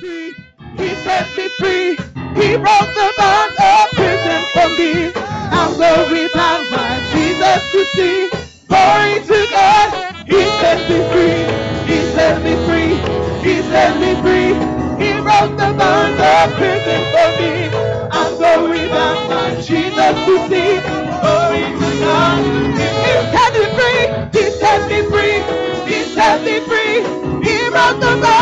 free. He set me free. He broke the bonds of prison for me. I'm going back my Jesus to see. Glory to God. He set me free. He set me free. He set me free. He broke the bonds of prison for me. I'm going back my Jesus to see. Glory to God. He set me free. He set me free. He set me free. He broke the bonds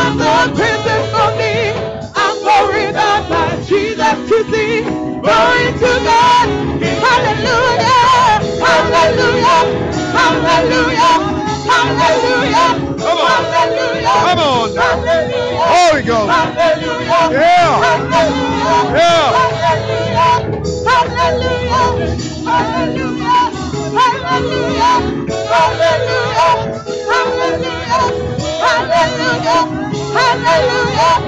Hallelujah. Hallelujah. Come on. Hallelujah. Come on. Hallelujah. Holy Ghost. Hallelujah. Yeah. Hallelujah. Yeah. Hallelujah. Hallelujah. Hallelujah. Hallelujah. Hallelujah. Hallelujah. Hallelujah. I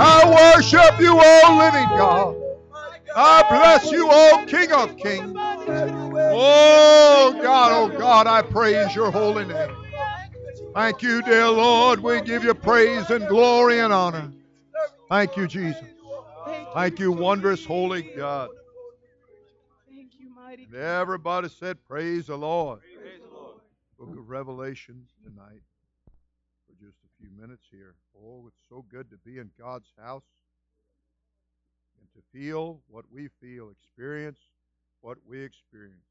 I worship you, oh living God. I bless you, oh King of Kings. Oh God, oh God, I praise your holy name. Thank you, dear Lord. We give you praise and glory and honor. Thank you, Jesus. Thank you, wondrous, holy God. Thank you, mighty And everybody said, Praise the Lord. Book of Revelation tonight for just a few minutes here. Oh, it's so good to be in God's house and to feel what we feel, experience what we experience.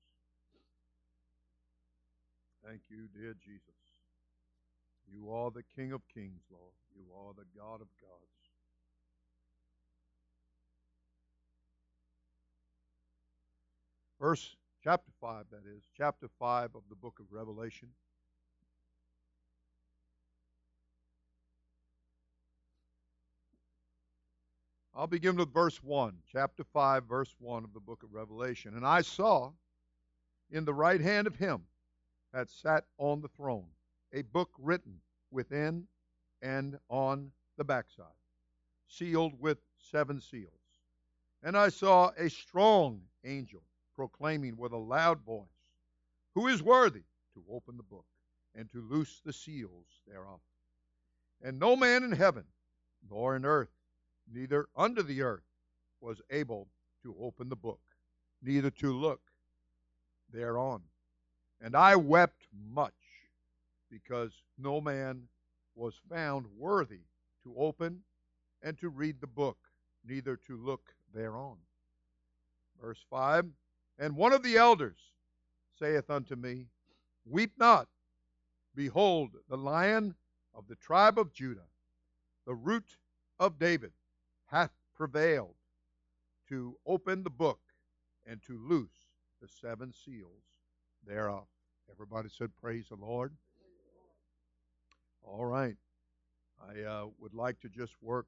Thank you, dear Jesus. You are the King of kings, Lord. You are the God of gods. Verse chapter 5, that is, chapter 5 of the book of Revelation. I'll begin with verse 1, chapter 5, verse 1 of the book of Revelation. And I saw in the right hand of him that sat on the throne a book written within and on the backside, sealed with seven seals. And I saw a strong angel proclaiming with a loud voice, Who is worthy to open the book and to loose the seals thereof? And no man in heaven, nor in earth, neither under the earth, was able to open the book, neither to look thereon. And I wept much, because no man was found worthy to open and to read the book, neither to look thereon. Verse 5 And one of the elders saith unto me, Weep not. Behold, the lion of the tribe of Judah, the root of David, hath prevailed to open the book and to loose the seven seals thereof. Everybody said, Praise the Lord. All right. I uh, would like to just work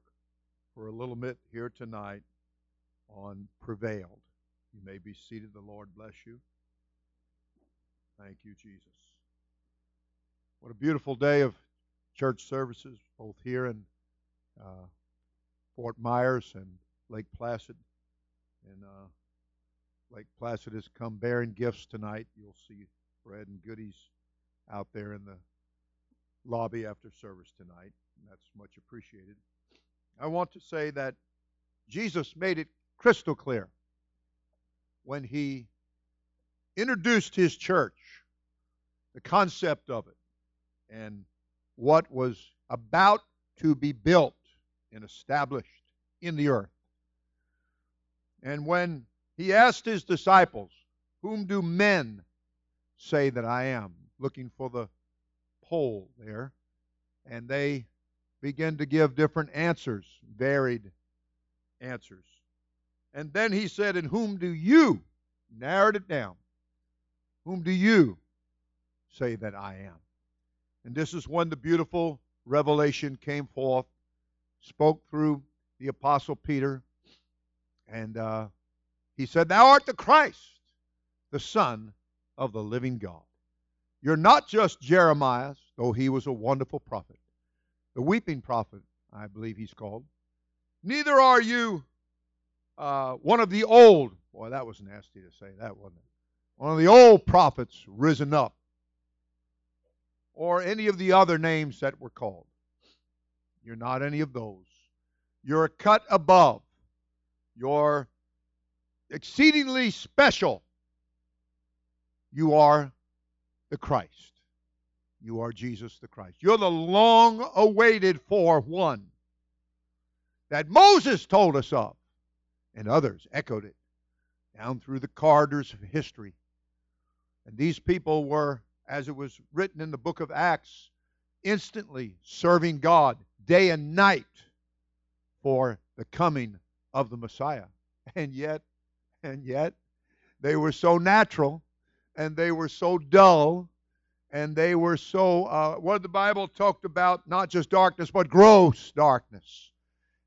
for a little bit here tonight on prevailed. You may be seated. The Lord bless you. Thank you, Jesus. What a beautiful day of church services, both here and uh, Fort Myers and Lake Placid. And uh, Lake Placid has come bearing gifts tonight. You'll see bread and goodies out there in the lobby after service tonight. that's much appreciated. I want to say that Jesus made it crystal clear when he introduced his church, the concept of it, and what was about to be built and established in the earth. And when he asked his disciples, Whom do men say that I am? Looking for the pole there. And they begin to give different answers, varied answers. And then he said, And whom do you, narrowed it down, whom do you say that I am? And this is when the beautiful revelation came forth, spoke through the Apostle Peter, and uh, he said, Thou art the Christ, the Son of the living God. You're not just Jeremiah, though he was a wonderful prophet, the weeping prophet, I believe he's called. Neither are you uh, one of the old, boy, that was nasty to say, that wasn't it? One of the old prophets risen up, or any of the other names that were called. You're not any of those. You're cut above. You're exceedingly special. You are the Christ. You are Jesus the Christ. You're the long awaited for one that Moses told us of, and others echoed it down through the corridors of history. And these people were, as it was written in the book of Acts, instantly serving God day and night for the coming of the Messiah. And yet, and yet, they were so natural and they were so dull and they were so uh, what the bible talked about? Not just darkness but gross darkness.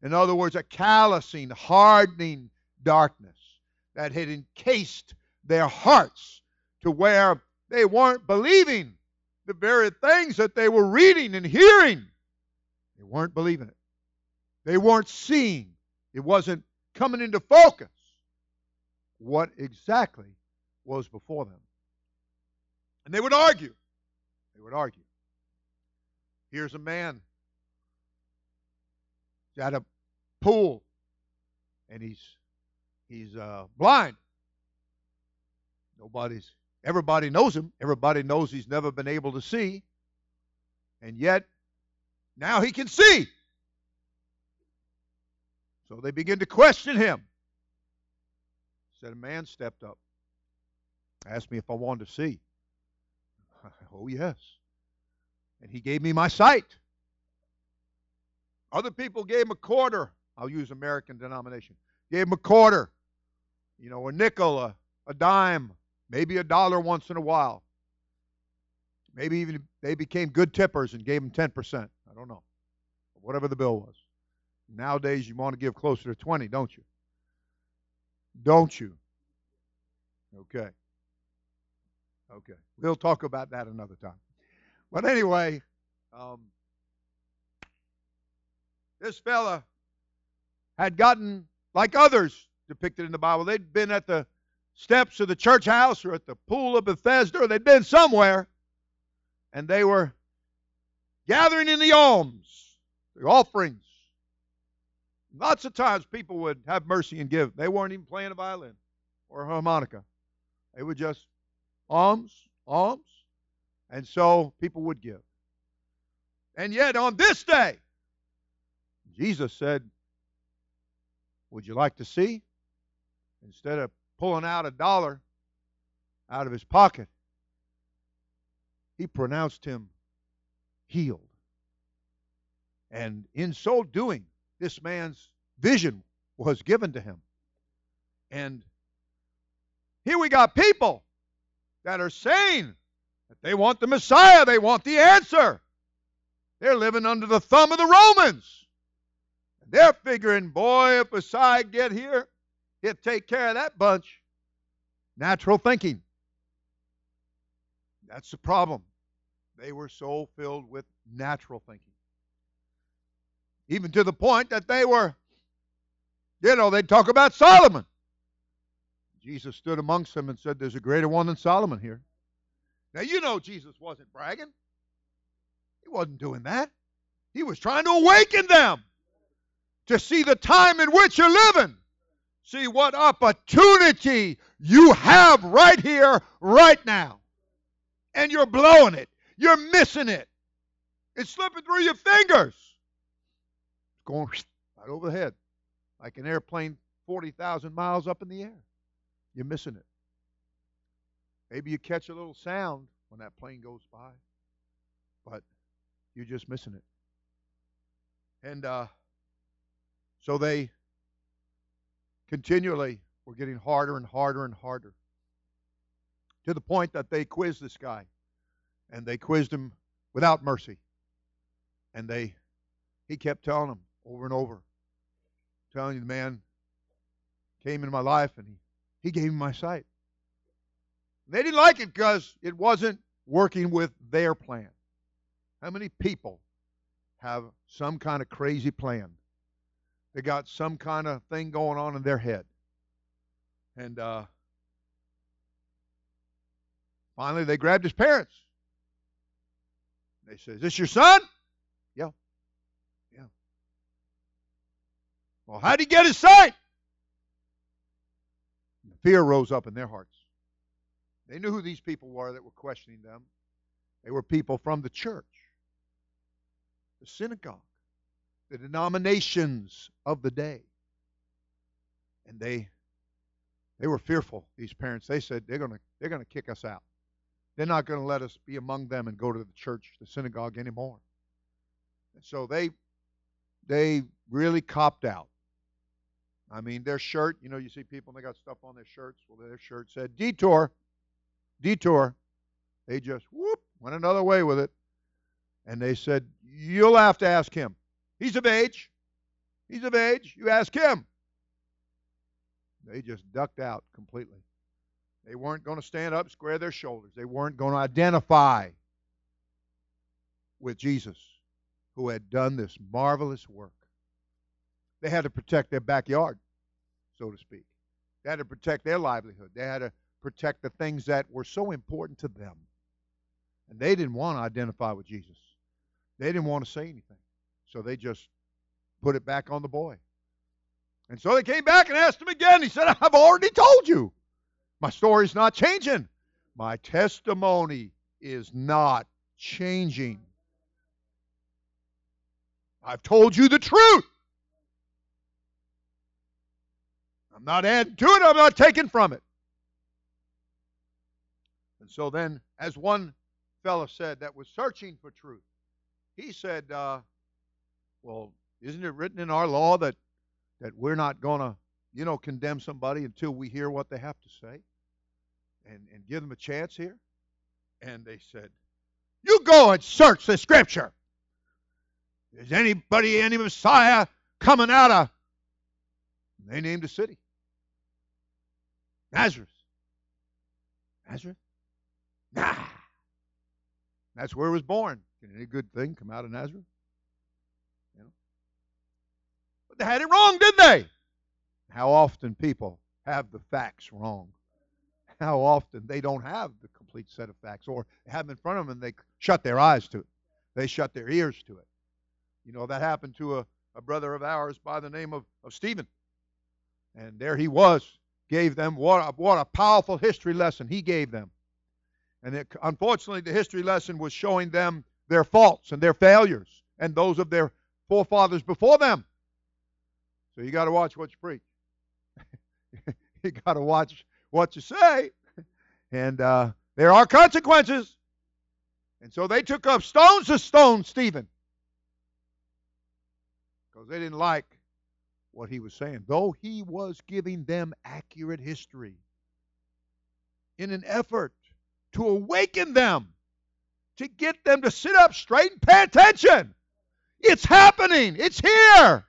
In other words a callousing hardening darkness that had encased their hearts to where they weren't believing the very things that they were reading and hearing they weren't believing it they weren't seeing it wasn't coming into focus what exactly was before them and they would argue. They would argue. Here's a man he's at a pool and he's he's uh, blind. Nobody's everybody knows him. Everybody knows he's never been able to see. And yet now he can see. So they begin to question him. Said a man stepped up, asked me if I wanted to see. Oh, yes. And he gave me my sight. Other people gave him a quarter. I'll use American denomination. Gave him a quarter, you know, a nickel, a, a dime, maybe a dollar once in a while. Maybe even they became good tippers and gave him 10%. I don't know. Whatever the bill was. Nowadays, you want to give closer to 20, don't you? Don't you? Okay. Okay. We'll talk about that another time. But anyway, um, this fella had gotten, like others depicted in the Bible, they'd been at the steps of the church house or at the pool of Bethesda, or they'd been somewhere, and they were gathering in the alms, the offerings. Lots of times people would have mercy and give. They weren't even playing a violin or a harmonica. They would just alms, alms. And so people would give. And yet on this day, Jesus said, Would you like to see? Instead of pulling out a dollar out of his pocket, he pronounced him healed. And in so doing, this man's vision was given to him. And here we got people that are saying that they want the Messiah, they want the answer. They're living under the thumb of the Romans. And They're figuring, boy, if Messiah get here, he'll take care of that bunch. Natural thinking. That's the problem. They were so filled with natural thinking. Even to the point that they were, you know, they'd talk about Solomon. Jesus stood amongst them and said, There's a greater one than Solomon here. Now, you know, Jesus wasn't bragging. He wasn't doing that. He was trying to awaken them to see the time in which you're living. See what opportunity you have right here, right now. And you're blowing it. You're missing it. It's slipping through your fingers. It's going right over the head like an airplane 40,000 miles up in the air. You're missing it. Maybe you catch a little sound when that plane goes by, but you're just missing it. And uh, so they continually were getting harder and harder and harder to the point that they quizzed this guy and they quizzed him without mercy and they he kept telling them over and over telling you the man came into my life and he, he gave me my sight they didn't like it because it wasn't working with their plan how many people have some kind of crazy plan they got some kind of thing going on in their head. And uh, finally, they grabbed his parents. They said, Is this your son? Yeah. Yeah. Well, how'd he get his sight? Fear rose up in their hearts. They knew who these people were that were questioning them. They were people from the church, the synagogue the denominations of the day. And they they were fearful, these parents. They said they're gonna they're gonna kick us out. They're not gonna let us be among them and go to the church, the synagogue anymore. And so they they really copped out. I mean, their shirt, you know, you see people and they got stuff on their shirts. Well, their shirt said detour, detour. They just whoop went another way with it. And they said, You'll have to ask him. He's of age. He's of age. You ask him. They just ducked out completely. They weren't going to stand up, square their shoulders. They weren't going to identify with Jesus, who had done this marvelous work. They had to protect their backyard, so to speak. They had to protect their livelihood. They had to protect the things that were so important to them. And they didn't want to identify with Jesus. They didn't want to say anything. So they just put it back on the boy. And so they came back and asked him again. He said, I've already told you. My story's not changing. My testimony is not changing. I've told you the truth. I'm not adding to it, I'm not taking from it. And so then, as one fellow said that was searching for truth, he said, uh, well, isn't it written in our law that that we're not going to, you know, condemn somebody until we hear what they have to say and and give them a chance here? And they said, "You go and search the scripture. Is anybody any Messiah coming out of?" And they named a city. Nazareth. Nazareth? Nah. That's where it was born. Can any good thing come out of Nazareth? You know? But they had it wrong, didn't they? How often people have the facts wrong. How often they don't have the complete set of facts or have them in front of them and they shut their eyes to it. They shut their ears to it. You know, that happened to a, a brother of ours by the name of, of Stephen. And there he was, gave them what a, what a powerful history lesson he gave them. And it, unfortunately, the history lesson was showing them their faults and their failures and those of their forefathers before them. So you got to watch what you preach. you got to watch what you say. And uh, there are consequences. And so they took up stones to stone Stephen because they didn't like what he was saying, though he was giving them accurate history in an effort to awaken them, to get them to sit up straight and pay attention. It's happening, it's here.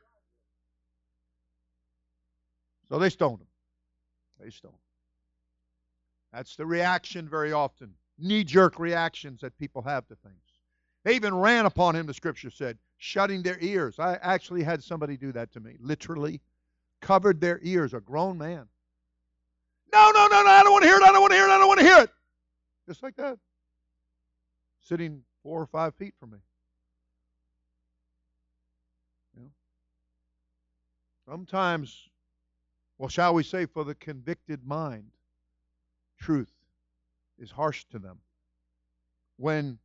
So they stoned him. They stoned him. That's the reaction very often, knee jerk reactions that people have to things. They even ran upon him, the scripture said, shutting their ears. I actually had somebody do that to me, literally covered their ears, a grown man. No, no, no, no, I don't want to hear it, I don't want to hear it, I don't want to hear it. Just like that. Sitting four or five feet from me. You know? Sometimes, well, shall we say, for the convicted mind, truth is harsh to them. When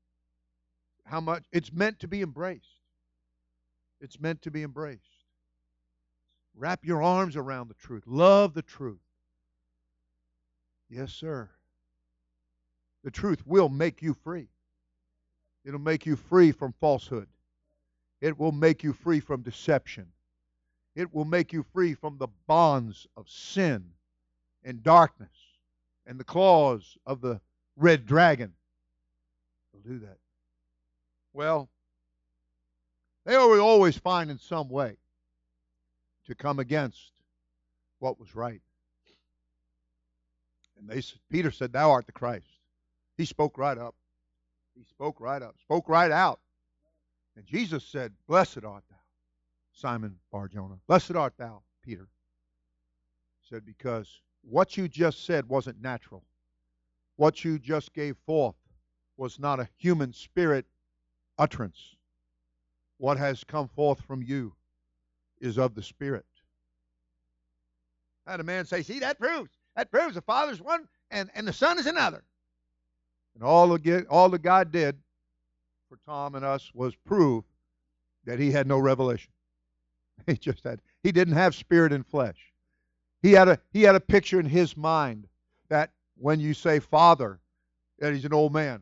how much it's meant to be embraced. It's meant to be embraced. Wrap your arms around the truth. Love the truth. Yes, sir. The truth will make you free. It'll make you free from falsehood. It will make you free from deception. It will make you free from the bonds of sin and darkness and the claws of the red dragon. It'll do that. Well, they were always finding some way to come against what was right. And they, Peter said, Thou art the Christ. He spoke right up. He spoke right up, spoke right out. And Jesus said, Blessed art thou, Simon Barjona. Blessed art thou, Peter. He said, Because what you just said wasn't natural. What you just gave forth was not a human spirit utterance what has come forth from you is of the Spirit. I had a man say, See, that proves. That proves the Father's one and, and the Son is another. And all the, all the God did for Tom and us was prove that he had no revelation. He just had he didn't have spirit and flesh. He had a he had a picture in his mind that when you say father, that he's an old man.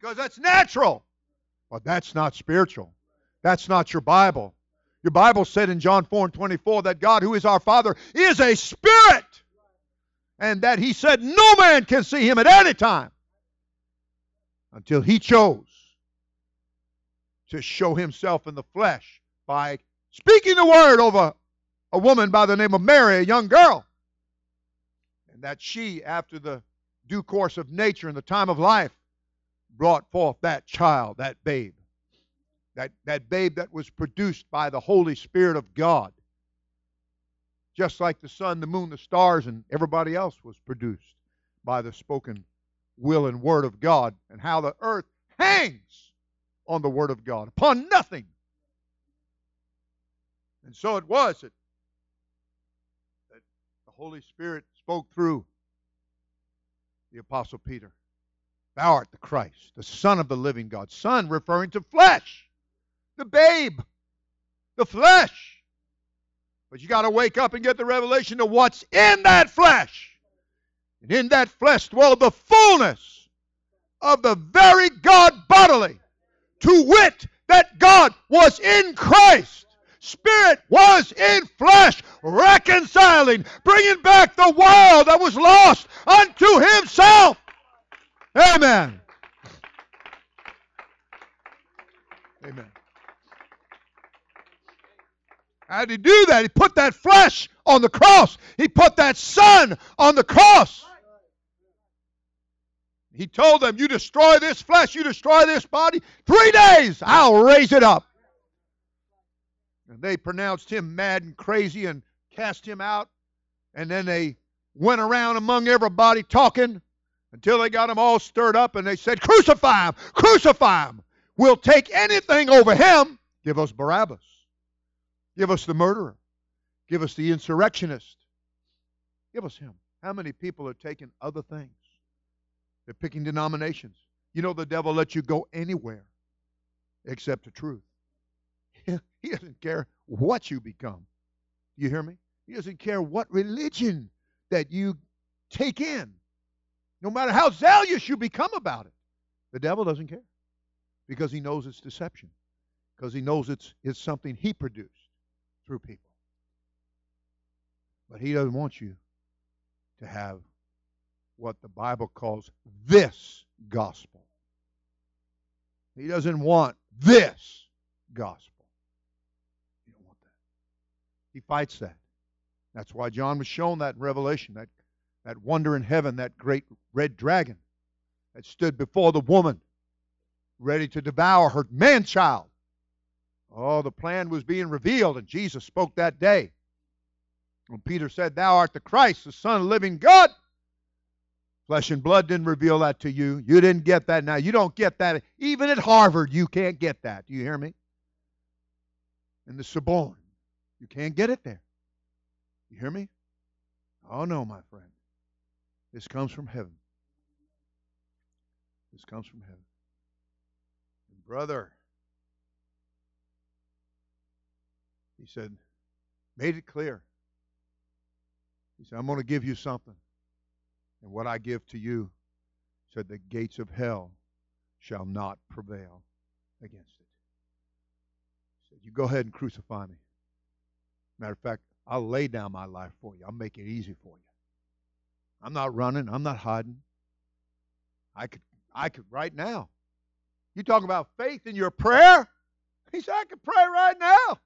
because that's natural. But that's not spiritual. That's not your Bible. Your Bible said in John 4 and 24 that God, who is our Father, is a spirit. And that He said no man can see Him at any time until He chose to show Himself in the flesh by speaking the word over a woman by the name of Mary, a young girl. And that she, after the due course of nature and the time of life, brought forth that child, that babe. That, that babe that was produced by the Holy Spirit of God. Just like the sun, the moon, the stars, and everybody else was produced by the spoken will and word of God, and how the earth hangs on the word of God, upon nothing. And so it was that, that the Holy Spirit spoke through the Apostle Peter. Thou art the Christ, the Son of the living God. Son referring to flesh, the babe, the flesh. But you got to wake up and get the revelation of what's in that flesh. And in that flesh dwelled the fullness of the very God bodily, to wit, that God was in Christ. Spirit was in flesh, reconciling, bringing back the world that was lost unto Himself. Amen. Amen. How did he do that? He put that flesh on the cross. He put that son on the cross. He told them, You destroy this flesh, you destroy this body, three days, I'll raise it up. And they pronounced him mad and crazy and cast him out. And then they went around among everybody talking until they got them all stirred up and they said, Crucify him! Crucify him! We'll take anything over him. Give us Barabbas. Give us the murderer. Give us the insurrectionist. Give us him. How many people are taking other things? They're picking denominations. You know, the devil lets you go anywhere except the truth. He doesn't care what you become. You hear me? He doesn't care what religion that you take in, no matter how zealous you become about it. The devil doesn't care because he knows it's deception, because he knows it's, it's something he produced through people. But he doesn't want you to have what the Bible calls this gospel. He doesn't want this gospel. He don't want that. He fights that. That's why John was shown that in Revelation, that, that wonder in heaven, that great red dragon that stood before the woman, ready to devour her man child. Oh, the plan was being revealed, and Jesus spoke that day. When Peter said, Thou art the Christ, the Son of the living God. Flesh and blood didn't reveal that to you. You didn't get that now. You don't get that. Even at Harvard, you can't get that. Do you hear me? In the Sorbonne, you can't get it there. You hear me? Oh, no, my friend. This comes from heaven. This comes from heaven. And brother, he said, made it clear. He said, I'm going to give you something. And what I give to you, said, the gates of hell shall not prevail against it. He said, You go ahead and crucify me. Matter of fact, I'll lay down my life for you. I'll make it easy for you. I'm not running. I'm not hiding. I could, I could right now. You talking about faith in your prayer? He said, I could pray right now.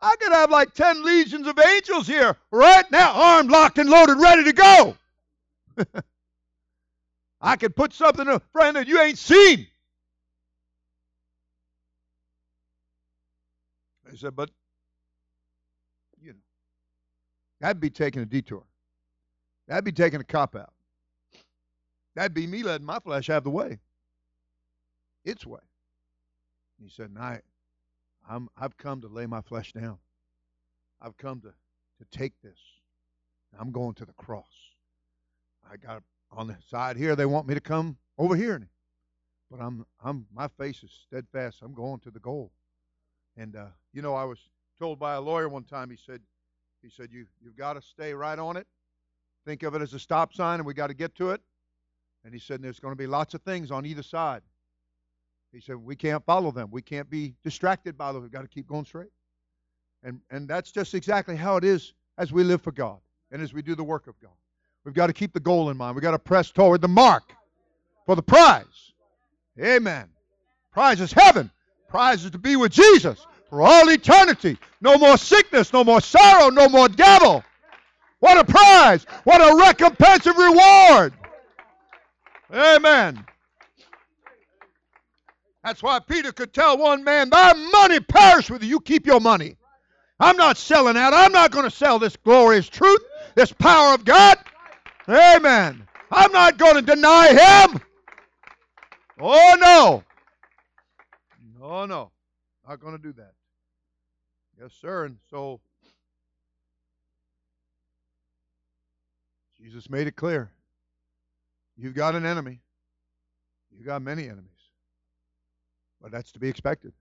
I could have like 10 legions of angels here right now, armed, locked, and loaded, ready to go. I could put something in front that you ain't seen. I said, but, you know, that'd be taking a detour. That'd be taking a cop out. That'd be me letting my flesh have the way, its way. He said, and I, I'm, I've come to lay my flesh down. I've come to, to take this. I'm going to the cross. I got on the side here, they want me to come over here. But I'm, I'm, my face is steadfast. I'm going to the goal. And, uh, you know, I was told by a lawyer one time, he said, he said, you, you've got to stay right on it. Think of it as a stop sign, and we got to get to it. And he said, there's going to be lots of things on either side. He said, we can't follow them. We can't be distracted by them. We've got to keep going straight. And, and that's just exactly how it is as we live for God and as we do the work of God. We've got to keep the goal in mind. We've got to press toward the mark for the prize. Amen. Prize is heaven. Prize is to be with Jesus for all eternity. No more sickness, no more sorrow, no more devil. What a prize. What a recompense of reward. Amen. That's why Peter could tell one man, Thy money perish with you. You keep your money. I'm not selling out. I'm not going to sell this glorious truth, this power of God. Amen. I'm not going to deny him. Oh, no. Oh, no. Not going to do that. Yes, sir. And so Jesus made it clear. You've got an enemy. You've got many enemies. But that's to be expected.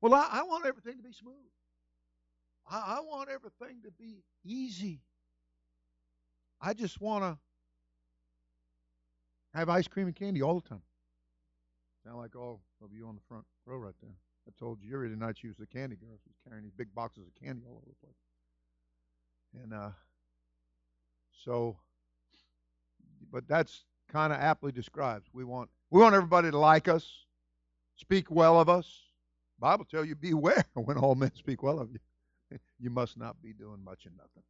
Well, I, I want everything to be smooth. I, I want everything to be easy. I just want to have ice cream and candy all the time. Sound like all of you on the front row right there. I told you every night she was the candy girl. She was carrying these big boxes of candy all over the place. And uh, so, but that's kind of aptly describes. We want we want everybody to like us, speak well of us. Bible tell you beware when all men speak well of you. you must not be doing much and nothing.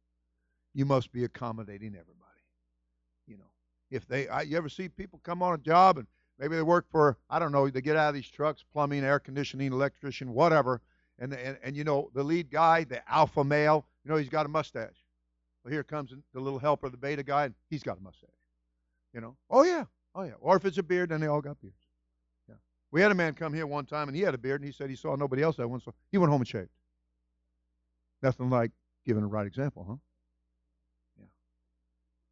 You must be accommodating everybody. You know, if they, I, you ever see people come on a job and maybe they work for, I don't know, they get out of these trucks, plumbing, air conditioning, electrician, whatever, and and, and you know the lead guy, the alpha male, you know he's got a mustache. Well, here comes the little helper, the beta guy, and he's got a mustache. You know, oh yeah, oh yeah. Or if it's a beard, then they all got beards. We had a man come here one time, and he had a beard, and he said he saw nobody else had one, so he went home and shaved. Nothing like giving a right example, huh? Yeah.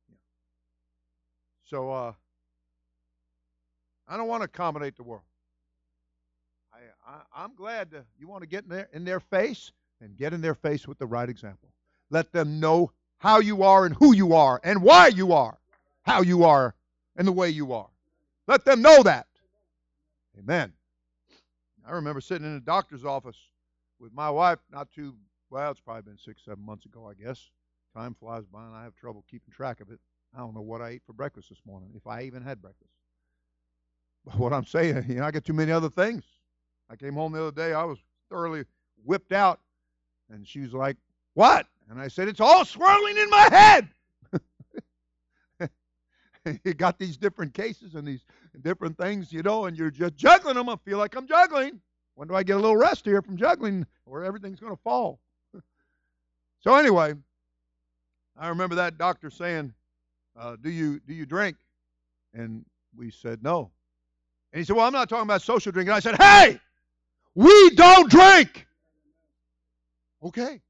Yeah. So uh, I don't want to accommodate the world. I, I am glad to, you want to get in their in their face. and get in their face with the right example. Let them know how you are and who you are and why you are how you are and the way you are. Let them know that. Amen. I remember sitting in a doctor's office with my wife not too well, it's probably been six, seven months ago, I guess. Time flies by and I have trouble keeping track of it. I don't know what I ate for breakfast this morning, if I even had breakfast. But what I'm saying, you know, I got too many other things. I came home the other day, I was thoroughly whipped out, and she was like, What? And I said, It's all swirling in my head. you got these different cases and these different things, you know, and you're just juggling them. I feel like I'm juggling. When do I get a little rest here from juggling, or everything's going to fall? so anyway, I remember that doctor saying, uh, "Do you do you drink?" And we said no. And he said, "Well, I'm not talking about social drinking." I said, "Hey, we don't drink." Okay.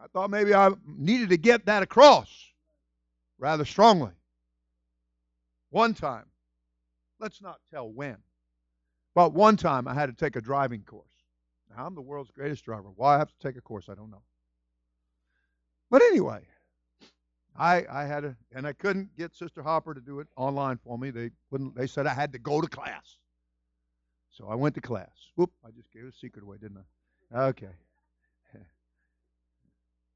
I thought maybe I needed to get that across rather strongly. One time, let's not tell when, but one time I had to take a driving course. Now, I'm the world's greatest driver. Why I have to take a course, I don't know. But anyway, I, I had a, and I couldn't get Sister Hopper to do it online for me. They wouldn't. They said I had to go to class. So I went to class. Whoop! I just gave a secret away, didn't I? Okay.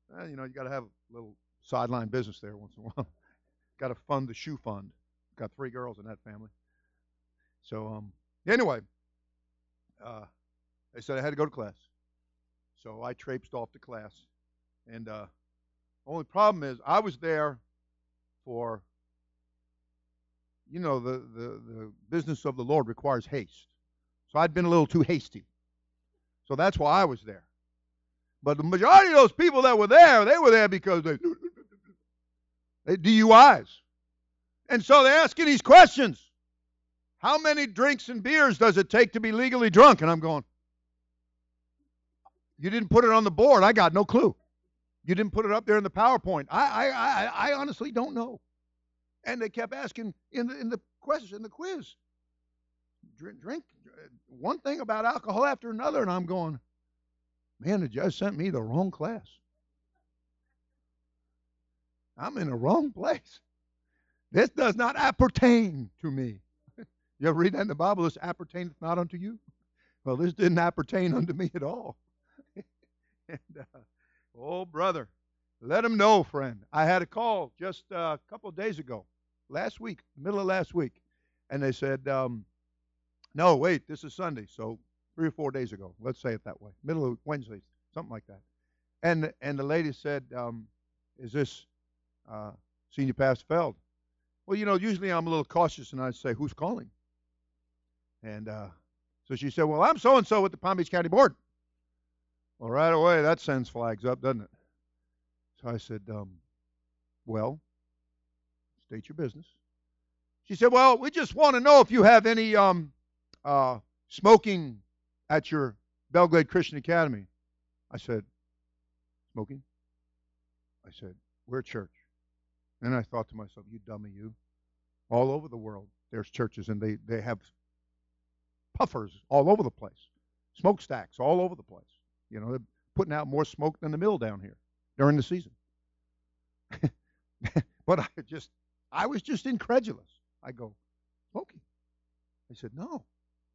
well, you know, you got to have a little sideline business there once in a while. got to fund the shoe fund. Got three girls in that family. So um, anyway, uh, they said I had to go to class. So I traipsed off to class, and uh, only problem is I was there for you know the, the the business of the Lord requires haste. So I'd been a little too hasty. So that's why I was there. But the majority of those people that were there, they were there because they, they DUIs. And so they're asking these questions. How many drinks and beers does it take to be legally drunk? And I'm going, you didn't put it on the board. I got no clue. You didn't put it up there in the PowerPoint. I, I, I, I honestly don't know. And they kept asking in the in the question, in the quiz, drink, drink uh, one thing about alcohol after another, and I'm going, man, the judge sent me the wrong class. I'm in the wrong place. This does not appertain to me. You ever read that in the Bible? This appertaineth not unto you. Well, this didn't appertain unto me at all. and, uh, Oh, brother, let him know, friend. I had a call just uh, a couple of days ago, last week, middle of last week, and they said, um, no, wait, this is Sunday, so three or four days ago. Let's say it that way, middle of Wednesday, something like that. And and the lady said, um, "Is this uh, Senior Pastor Feld?" Well, you know, usually I'm a little cautious, and I say, "Who's calling?" And uh, so she said, "Well, I'm so and so with the Palm Beach County Board." Well, right away, that sends flags up, doesn't it? So I said, um, Well, state your business. She said, Well, we just want to know if you have any um, uh, smoking at your Belle Glade Christian Academy. I said, Smoking? I said, We're a church. And I thought to myself, You dummy, you. All over the world, there's churches, and they, they have puffers all over the place, smokestacks all over the place. You know, they're putting out more smoke than the mill down here during the season. but I just, I was just incredulous. I go, smoking. I said, no,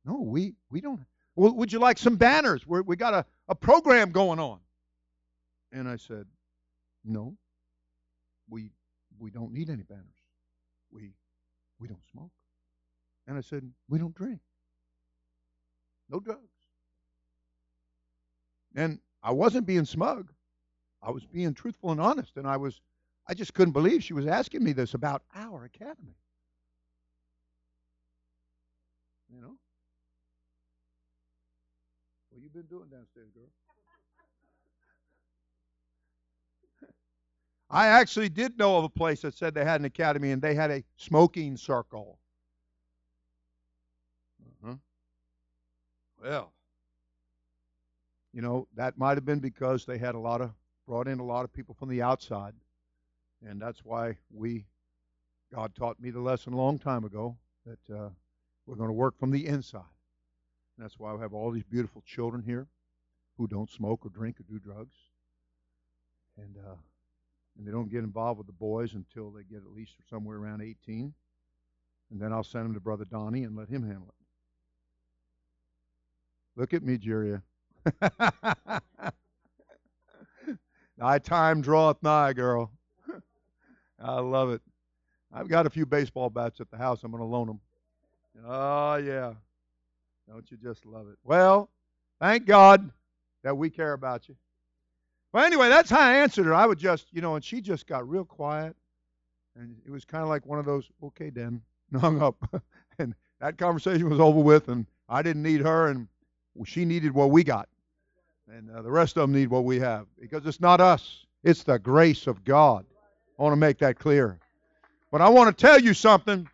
no, we we don't. Well, would you like some banners? We're, we got a, a program going on. And I said, no, we we don't need any banners. We we don't smoke. And I said, we don't drink. No drugs. And I wasn't being smug. I was being truthful and honest. And I was, I just couldn't believe she was asking me this about our academy. You know? What you been doing downstairs, girl? I actually did know of a place that said they had an academy and they had a smoking circle. Uh-huh. Well, you know, that might have been because they had a lot of brought in a lot of people from the outside. And that's why we God taught me the lesson a long time ago that uh, we're going to work from the inside. And that's why we have all these beautiful children here. who don't smoke or drink or do drugs. And, uh, and they don't get involved with the boys until they get at least somewhere around 18. And then I'll send them to Brother Donnie and let him handle it. Look at me, Jiria. Thy time draweth nigh, girl. I love it. I've got a few baseball bats at the house. I'm going to loan them. Oh, yeah. Don't you just love it? Well, thank God that we care about you. Well, anyway, that's how I answered her. I would just, you know, and she just got real quiet. And it was kind of like one of those, okay, then, and hung up. and that conversation was over with, and I didn't need her, and she needed what we got. And uh, the rest of them need what we have because it's not us, it's the grace of God. I want to make that clear. But I want to tell you something.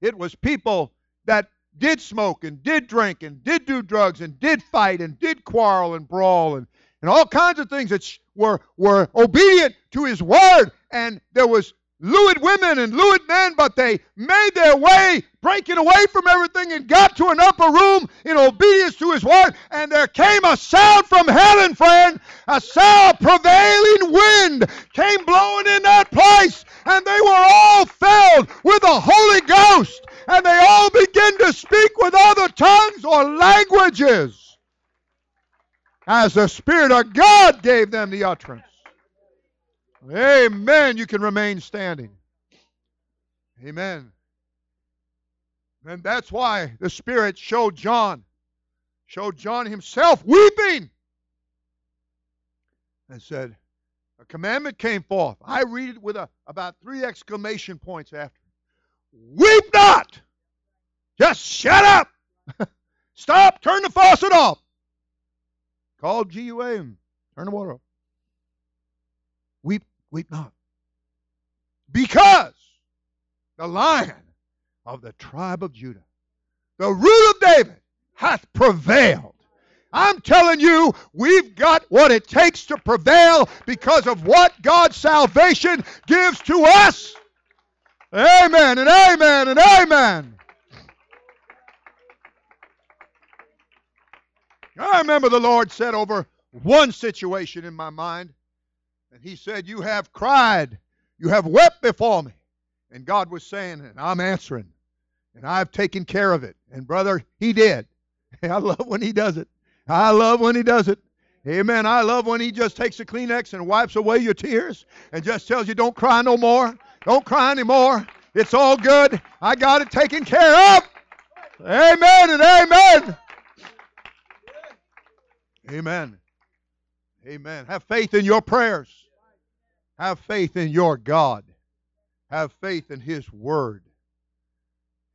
It was people that did smoke and did drink and did do drugs and did fight and did quarrel and brawl and, and all kinds of things that were, were obedient to his word. And there was lewd women and lewd men, but they made their way, breaking away from everything, and got to an upper room in obedience to his word. And there came a sound from heaven, friend. A sound, prevailing wind came blowing in that place, and they were all filled with the Holy Ghost. And they all began to speak with other tongues or languages as the Spirit of God gave them the utterance. Amen. You can remain standing. Amen. And that's why the Spirit showed John, showed John himself weeping, and said, A commandment came forth. I read it with a, about three exclamation points after. Weep not! Just shut up! Stop! Turn the faucet off! Call GUA and turn the water off. Weep weep not. Because the lion of the tribe of Judah, the root of David, hath prevailed. I'm telling you, we've got what it takes to prevail because of what God's salvation gives to us. Amen and amen and amen. I remember the Lord said over one situation in my mind and he said, You have cried, you have wept before me. And God was saying, and I'm answering, and I've taken care of it. And brother, he did. I love when he does it. I love when he does it. Amen. I love when he just takes a Kleenex and wipes away your tears and just tells you, don't cry no more. Don't cry anymore. It's all good. I got it taken care of. Amen and amen. Amen. Amen. Have faith in your prayers. Have faith in your God. Have faith in His Word.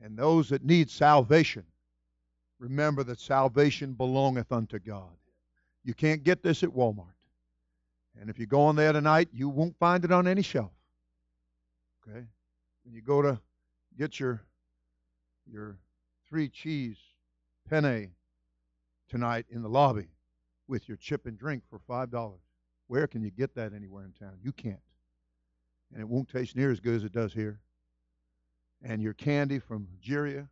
And those that need salvation, remember that salvation belongeth unto God. You can't get this at Walmart. And if you go on there tonight, you won't find it on any shelf. Okay? When you go to get your your three cheese penne tonight in the lobby with your chip and drink for five dollars. Where can you get that anywhere in town? You can't. And it won't taste near as good as it does here. And your candy from Jiria.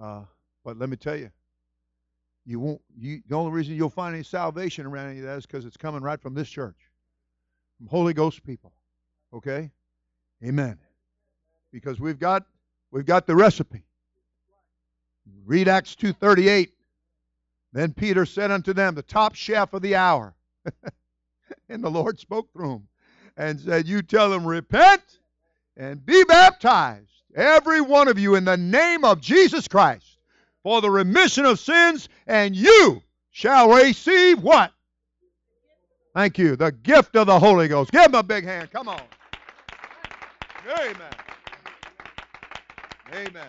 Uh, but let me tell you, you won't. You, the only reason you'll find any salvation around any of that is because it's coming right from this church, from Holy Ghost people. Okay, Amen. Because we've got we've got the recipe. Read Acts two thirty eight. Then Peter said unto them, the top chef of the hour. and the Lord spoke through him and said, You tell them, repent and be baptized, every one of you, in the name of Jesus Christ, for the remission of sins, and you shall receive what? Thank you. The gift of the Holy Ghost. Give him a big hand. Come on. Amen. Amen.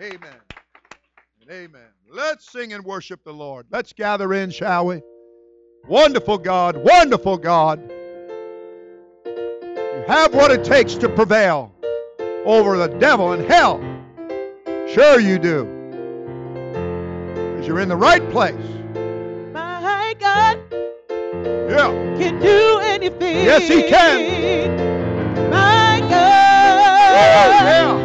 Amen. Amen. Let's sing and worship the Lord. Let's gather in, shall we? Wonderful God, wonderful God. You have what it takes to prevail over the devil and hell. Sure you do. Because you're in the right place. My God Yeah. can do anything. Yes, he can. My God yeah.